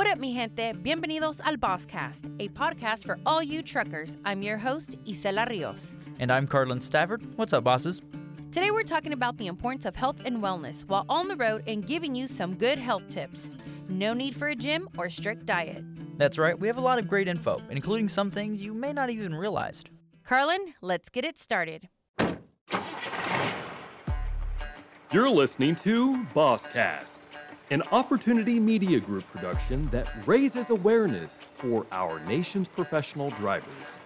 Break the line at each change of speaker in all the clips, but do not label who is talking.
What up, mi gente? Bienvenidos al Bosscast, a podcast for all you truckers. I'm your host, Isela Rios.
And I'm Carlin Stafford. What's up, bosses?
Today, we're talking about the importance of health and wellness while on the road and giving you some good health tips. No need for a gym or strict diet.
That's right, we have a lot of great info, including some things you may not even realized.
Carlin, let's get it started.
You're listening to Bosscast, an opportunity media group production that raises awareness for our nation's professional drivers.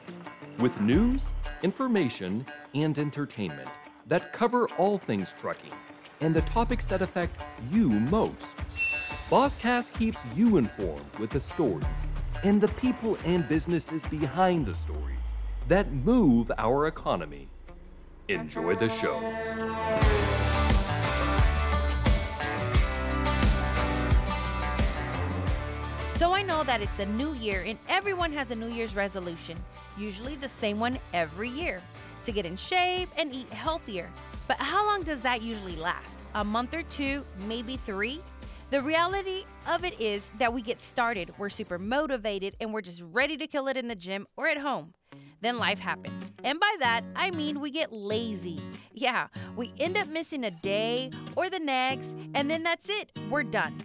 With news, information, and entertainment that cover all things trucking and the topics that affect you most. Bosscast keeps you informed with the stories and the people and businesses behind the stories that move our economy. Enjoy the show.
So I know that it's a new year and everyone has a New Year's resolution, usually the same one every year to get in shape and eat healthier. But how long does that usually last? A month or two, maybe three? The reality of it is that we get started, we're super motivated, and we're just ready to kill it in the gym or at home. Then life happens. And by that, I mean we get lazy. Yeah, we end up missing a day or the next, and then that's it, we're done.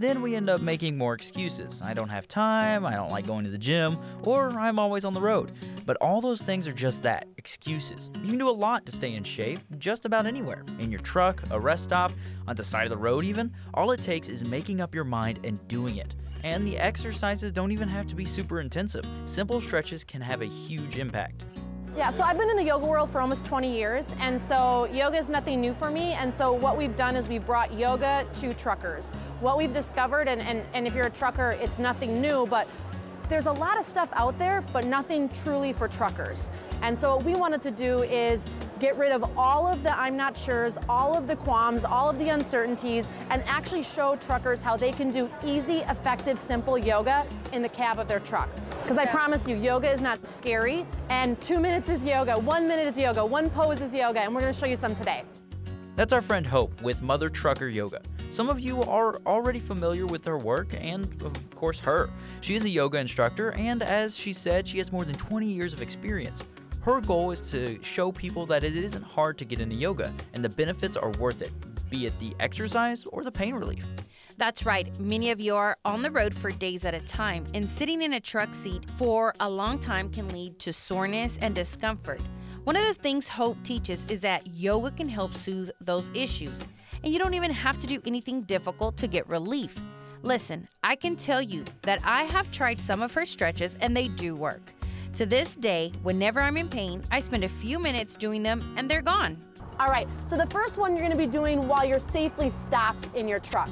Then we end up making more excuses. I don't have time, I don't like going to the gym, or I'm always on the road. But all those things are just that excuses. You can do a lot to stay in shape, just about anywhere. In your truck, a rest stop, on the side of the road, even. All it takes is making up your mind and doing it. And the exercises don't even have to be super intensive. Simple stretches can have a huge impact.
Yeah, so I've been in the yoga world for almost 20 years, and so yoga is nothing new for me. And so what we've done is we've brought yoga to truckers. What we've discovered, and, and, and if you're a trucker, it's nothing new, but there's a lot of stuff out there, but nothing truly for truckers. And so what we wanted to do is get rid of all of the I'm not sure's, all of the qualms, all of the uncertainties, and actually show truckers how they can do easy, effective, simple yoga in the cab of their truck. Because I promise you, yoga is not scary, and two minutes is yoga, one minute is yoga, one pose is yoga, and we're gonna show you some today.
That's our friend Hope with Mother Trucker Yoga. Some of you are already familiar with her work and, of course, her. She is a yoga instructor, and as she said, she has more than 20 years of experience. Her goal is to show people that it isn't hard to get into yoga and the benefits are worth it, be it the exercise or the pain relief.
That's right. Many of you are on the road for days at a time, and sitting in a truck seat for a long time can lead to soreness and discomfort. One of the things Hope teaches is that yoga can help soothe those issues, and you don't even have to do anything difficult to get relief. Listen, I can tell you that I have tried some of her stretches and they do work. To this day, whenever I'm in pain, I spend a few minutes doing them and they're gone.
All right, so the first one you're gonna be doing while you're safely stopped in your truck.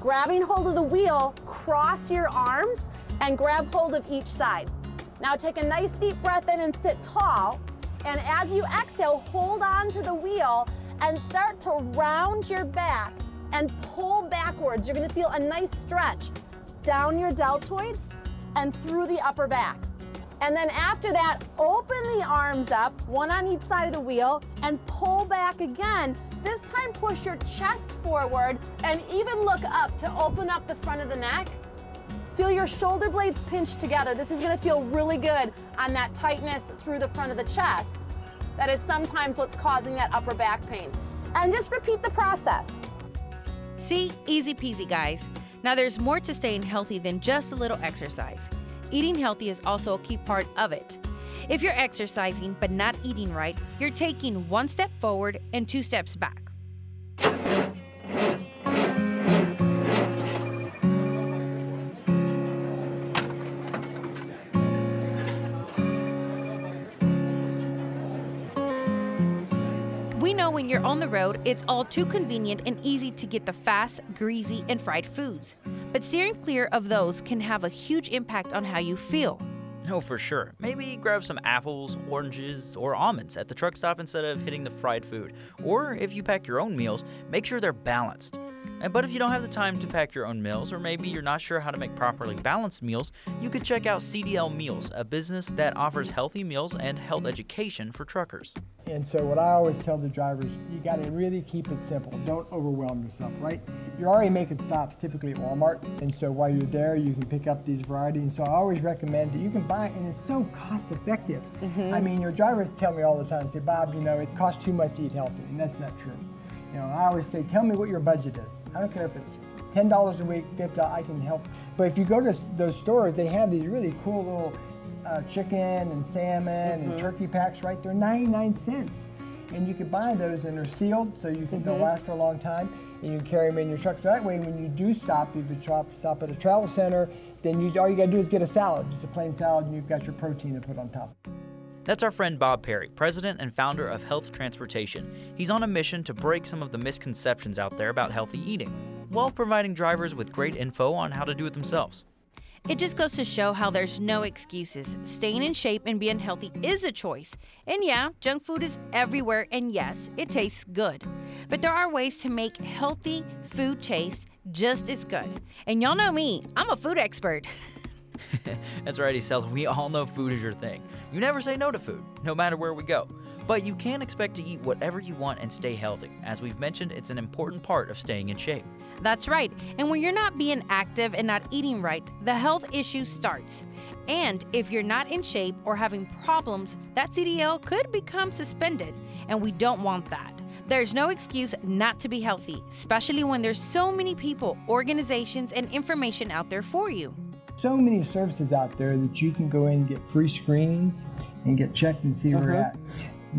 Grabbing hold of the wheel, cross your arms, and grab hold of each side. Now take a nice deep breath in and sit tall. And as you exhale, hold on to the wheel and start to round your back and pull backwards. You're gonna feel a nice stretch down your deltoids and through the upper back. And then after that, open the arms up, one on each side of the wheel, and pull back again. This time, push your chest forward and even look up to open up the front of the neck. Feel your shoulder blades pinch together. This is gonna feel really good on that tightness through the front of the chest. That is sometimes what's causing that upper back pain. And just repeat the process.
See, easy peasy, guys. Now, there's more to staying healthy than just a little exercise. Eating healthy is also a key part of it. If you're exercising but not eating right, you're taking one step forward and two steps back. When you're on the road, it's all too convenient and easy to get the fast, greasy, and fried foods. But steering clear of those can have a huge impact on how you feel.
Oh, for sure. Maybe grab some apples, oranges, or almonds at the truck stop instead of hitting the fried food. Or if you pack your own meals, make sure they're balanced. And but if you don't have the time to pack your own meals, or maybe you're not sure how to make properly balanced meals, you could check out CDL Meals, a business that offers healthy meals and health education for truckers.
And so what I always tell the drivers, you got to really keep it simple. Don't overwhelm yourself, right? You're already making stops typically at Walmart, and so while you're there, you can pick up these varieties. And so I always recommend that you can buy, and it's so cost effective. Mm-hmm. I mean, your drivers tell me all the time, say, Bob, you know, it costs too much to eat healthy, and that's not true. You know, I always say, tell me what your budget is. I don't care if it's ten dollars a week, fifty. I can help. But if you go to those stores, they have these really cool little uh, chicken and salmon and turkey packs. Right, they're ninety-nine cents, and you can buy those, and they're sealed, so you can they'll last for a long time. And you can carry them in your truck. So that way, when you do stop, if you stop, stop at a travel center, then you all you gotta do is get a salad, just a plain salad, and you've got your protein to put on top.
That's our friend Bob Perry, president and founder of Health Transportation. He's on a mission to break some of the misconceptions out there about healthy eating, while providing drivers with great info on how to do it themselves.
It just goes to show how there's no excuses. Staying in shape and being healthy is a choice. And yeah, junk food is everywhere, and yes, it tastes good. But there are ways to make healthy food taste just as good. And y'all know me, I'm a food expert.
That's right, Estelle. We all know food is your thing. You never say no to food, no matter where we go. But you can expect to eat whatever you want and stay healthy. As we've mentioned, it's an important part of staying in shape.
That's right. And when you're not being active and not eating right, the health issue starts. And if you're not in shape or having problems, that CDL could become suspended, and we don't want that. There's no excuse not to be healthy, especially when there's so many people, organizations, and information out there for you.
So many services out there that you can go in and get free screenings and get checked and see where you're uh-huh.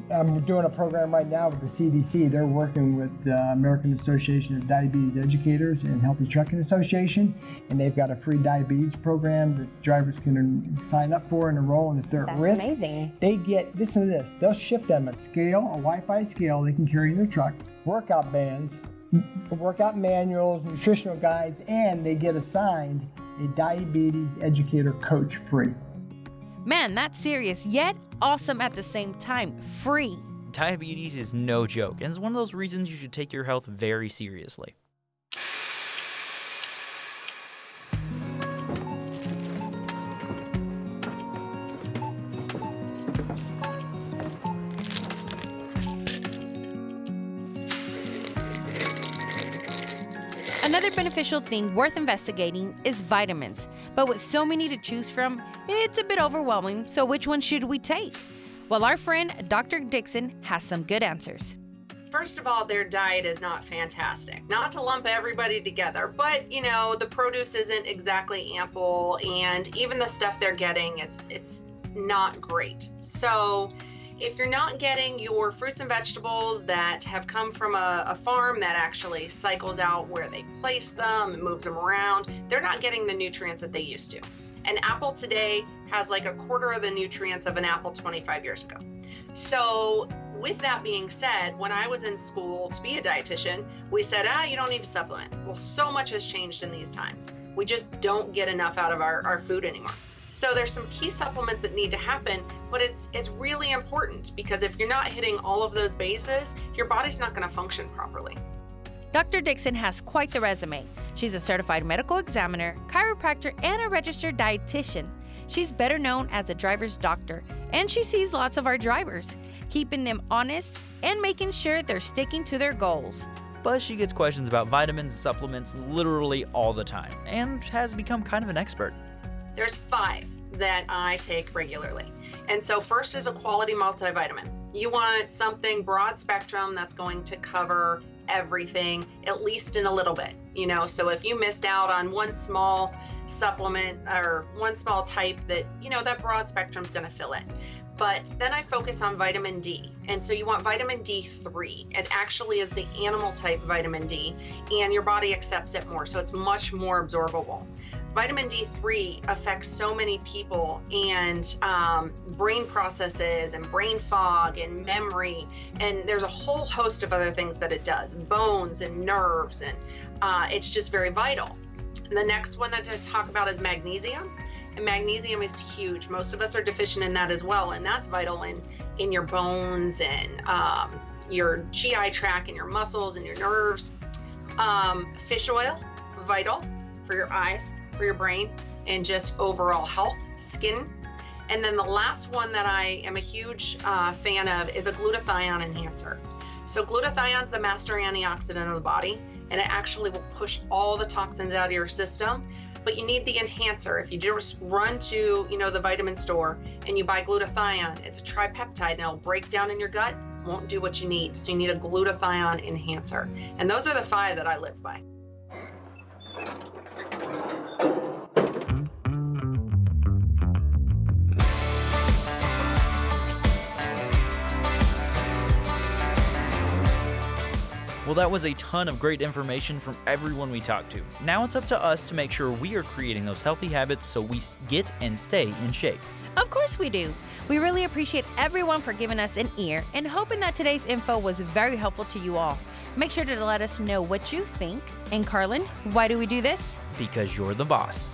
at. Um, I'm doing a program right now with the CDC. They're working with the American Association of Diabetes Educators and Healthy Trucking Association, and they've got a free diabetes program that drivers can sign up for and enroll. And if they're at
That's
risk,
amazing.
they get listen to this. They'll ship them a scale, a Wi-Fi scale they can carry in their truck, workout bands, workout manuals, nutritional guides, and they get assigned a diabetes educator coach free.
Man, that's serious, yet awesome at the same time. Free.
Diabetes is no joke, and it's one of those reasons you should take your health very seriously.
Another beneficial thing worth investigating is vitamins. But with so many to choose from, it's a bit overwhelming. So, which one should we take? Well, our friend Dr. Dixon has some good answers.
First of all, their diet is not fantastic. Not to lump everybody together, but you know, the produce isn't exactly ample and even the stuff they're getting, it's it's not great. So, if you're not getting your fruits and vegetables that have come from a, a farm that actually cycles out where they place them and moves them around, they're not getting the nutrients that they used to. An apple today has like a quarter of the nutrients of an apple 25 years ago. So, with that being said, when I was in school to be a dietitian, we said, ah, you don't need to supplement. Well, so much has changed in these times. We just don't get enough out of our, our food anymore. So there's some key supplements that need to happen, but it's it's really important because if you're not hitting all of those bases, your body's not going to function properly.
Dr. Dixon has quite the resume. She's a certified medical examiner, chiropractor, and a registered dietitian. She's better known as a driver's doctor, and she sees lots of our drivers, keeping them honest and making sure they're sticking to their goals.
But she gets questions about vitamins and supplements literally all the time, and has become kind of an expert.
There's five that I take regularly. And so, first is a quality multivitamin. You want something broad spectrum that's going to cover everything, at least in a little bit. You know, so if you missed out on one small supplement or one small type, that, you know, that broad spectrum is going to fill it. But then I focus on vitamin D. And so you want vitamin D3. It actually is the animal type vitamin D, and your body accepts it more. So it's much more absorbable vitamin D3 affects so many people and um, brain processes and brain fog and memory. And there's a whole host of other things that it does bones and nerves. And uh, it's just very vital. The next one that I talk about is magnesium. And magnesium is huge. Most of us are deficient in that as well. And that's vital in, in your bones and um, your GI tract and your muscles and your nerves. Um, fish oil, vital for your eyes, for your brain, and just overall health, skin. And then the last one that I am a huge uh, fan of is a glutathione enhancer. So, glutathione is the master antioxidant of the body, and it actually will push all the toxins out of your system. But you need the enhancer. If you just run to, you know, the vitamin store and you buy glutathione, it's a tripeptide and it'll break down in your gut, won't do what you need. So you need a glutathione enhancer. And those are the five that I live by.
Well, that was a ton of great information from everyone we talked to. Now it's up to us to make sure we are creating those healthy habits so we get and stay in shape.
Of course we do. We really appreciate everyone for giving us an ear and hoping that today's info was very helpful to you all. Make sure to let us know what you think. And Carlin, why do we do this?
Because you're the boss.